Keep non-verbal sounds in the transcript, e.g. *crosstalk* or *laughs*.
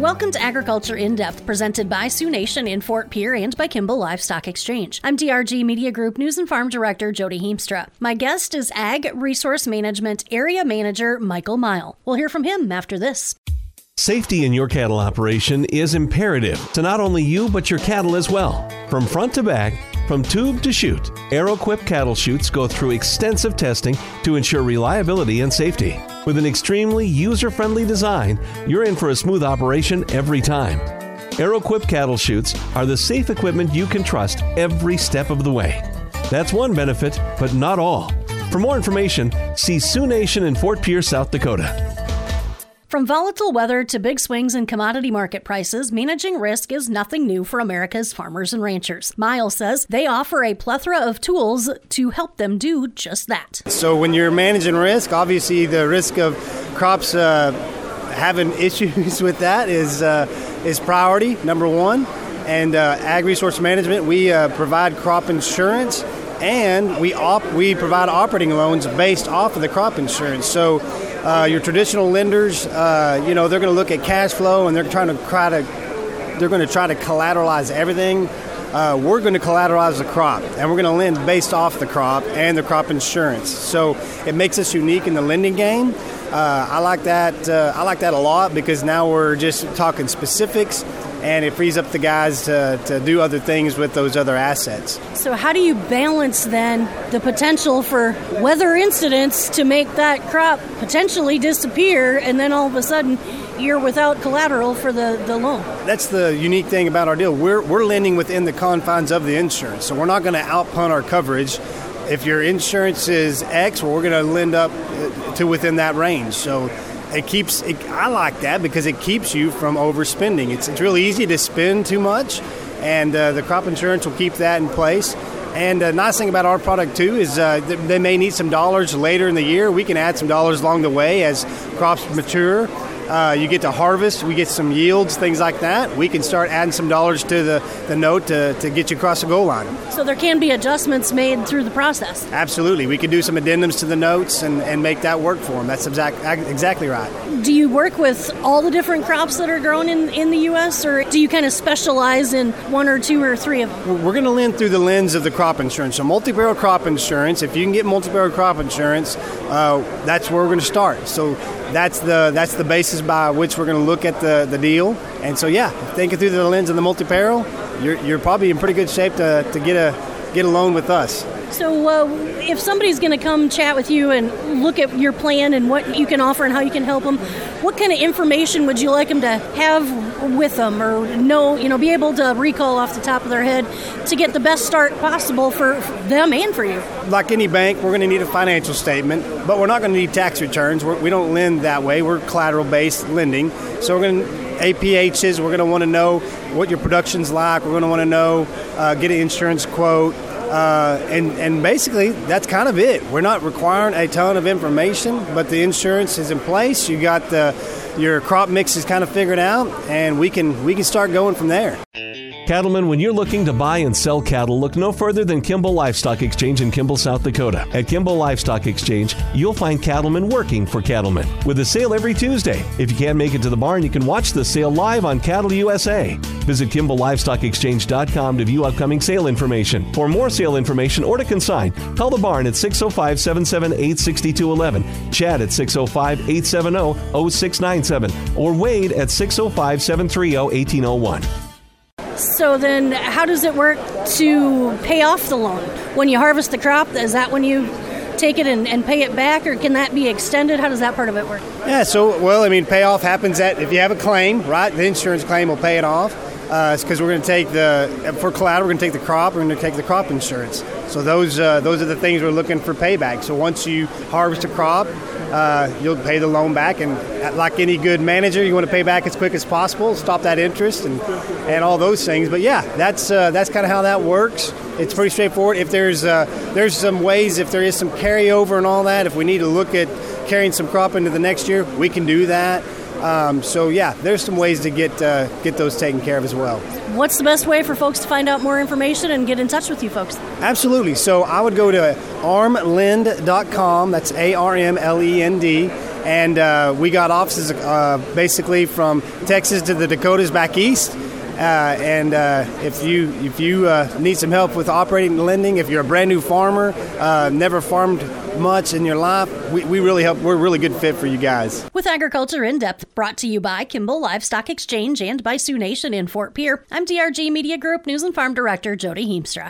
Welcome to Agriculture in Depth, presented by Sioux Nation in Fort Pierre and by Kimball Livestock Exchange. I'm DRG Media Group News and Farm Director Jody Heemstra. My guest is Ag Resource Management Area Manager Michael Meil. We'll hear from him after this. Safety in your cattle operation is imperative to not only you, but your cattle as well. From front to back, from tube to chute, Arrowquip cattle chutes go through extensive testing to ensure reliability and safety. With an extremely user friendly design, you're in for a smooth operation every time. Arrowquip cattle chutes are the safe equipment you can trust every step of the way. That's one benefit, but not all. For more information, see Sioux Nation in Fort Pierre, South Dakota. From volatile weather to big swings in commodity market prices, managing risk is nothing new for America's farmers and ranchers. Miles says they offer a plethora of tools to help them do just that. So, when you're managing risk, obviously the risk of crops uh, having *laughs* issues with that is uh, is priority number one. And uh, ag resource management, we uh, provide crop insurance and we op- we provide operating loans based off of the crop insurance. So uh, your traditional lenders, uh, you know, they're going to look at cash flow and they're trying to try to they're going to try to collateralize everything. Uh, we're going to collateralize the crop, and we're going to lend based off the crop and the crop insurance. So it makes us unique in the lending game. Uh, I like that. Uh, I like that a lot because now we're just talking specifics and it frees up the guys to, to do other things with those other assets. So, how do you balance then the potential for weather incidents to make that crop potentially disappear, and then all of a sudden you're without collateral for the, the loan? That's the unique thing about our deal. We're, we're lending within the confines of the insurance, so we're not going to outpunt our coverage. If your insurance is X, well, we're going to lend up to within that range. So it keeps it, I like that because it keeps you from overspending. It's it's really easy to spend too much, and uh, the crop insurance will keep that in place. And the nice thing about our product too is uh, they may need some dollars later in the year. We can add some dollars along the way as crops mature uh, you get to harvest, we get some yields, things like that. We can start adding some dollars to the, the note to, to get you across the goal line. So there can be adjustments made through the process. Absolutely. We can do some addendums to the notes and, and make that work for them. That's exact, exactly right. Do you work with all the different crops that are grown in, in the U.S., or do you kind of specialize in one or two or three of them? We're going to lend through the lens of the crop insurance. So multi-peril crop insurance, if you can get multi-peril crop insurance, uh, that's where we're going to start. So that's the that's the basis by which we're going to look at the, the deal. And so, yeah, thinking through the lens of the multi-peril, you're, you're probably in pretty good shape to, to get a get a loan with us. So, uh, if somebody's going to come chat with you and look at your plan and what you can offer and how you can help them, what kind of information would you like them to have with them, or know, you know, be able to recall off the top of their head to get the best start possible for them and for you? Like any bank, we're going to need a financial statement, but we're not going to need tax returns. We're, we do not lend that way. We're collateral-based lending, so we're going to APHs. We're going to want to know what your production's like. We're going to want to know, uh, get an insurance quote. Uh, and, and basically, that's kind of it. We're not requiring a ton of information, but the insurance is in place. You got the, your crop mix is kind of figured out, and we can we can start going from there. Cattlemen, when you're looking to buy and sell cattle, look no further than Kimball Livestock Exchange in Kimball, South Dakota. At Kimball Livestock Exchange, you'll find cattlemen working for cattlemen with a sale every Tuesday. If you can't make it to the barn, you can watch the sale live on Cattle USA. Visit KimballLivestockExchange.com to view upcoming sale information. For more sale information or to consign, call the barn at 605 778 6211, Chad at 605 870 0697, or Wade at 605 730 1801. So then, how does it work to pay off the loan? When you harvest the crop, is that when you take it and, and pay it back, or can that be extended? How does that part of it work? Yeah, so, well, I mean, payoff happens at if you have a claim, right? The insurance claim will pay it off. Uh, it's because we're going to take the for collateral. We're going to take the crop. We're going to take the crop insurance. So those uh, those are the things we're looking for payback. So once you harvest a crop, uh, you'll pay the loan back. And like any good manager, you want to pay back as quick as possible, stop that interest, and and all those things. But yeah, that's uh, that's kind of how that works. It's pretty straightforward. If there's uh, there's some ways, if there is some carryover and all that, if we need to look at carrying some crop into the next year, we can do that. Um, so yeah, there's some ways to get uh, get those taken care of as well. What's the best way for folks to find out more information and get in touch with you folks? Absolutely. So I would go to armlend.com. That's A R M L E N D and uh, we got offices uh, basically from Texas to the Dakotas back east. Uh, and uh, if you if you uh, need some help with operating and lending, if you're a brand new farmer, uh, never farmed much in your life, we, we really help. We're a really good fit for you guys. With Agriculture in Depth, brought to you by Kimball Livestock Exchange and by Sioux Nation in Fort Pierre, I'm DRG Media Group News and Farm Director Jody Heemstra.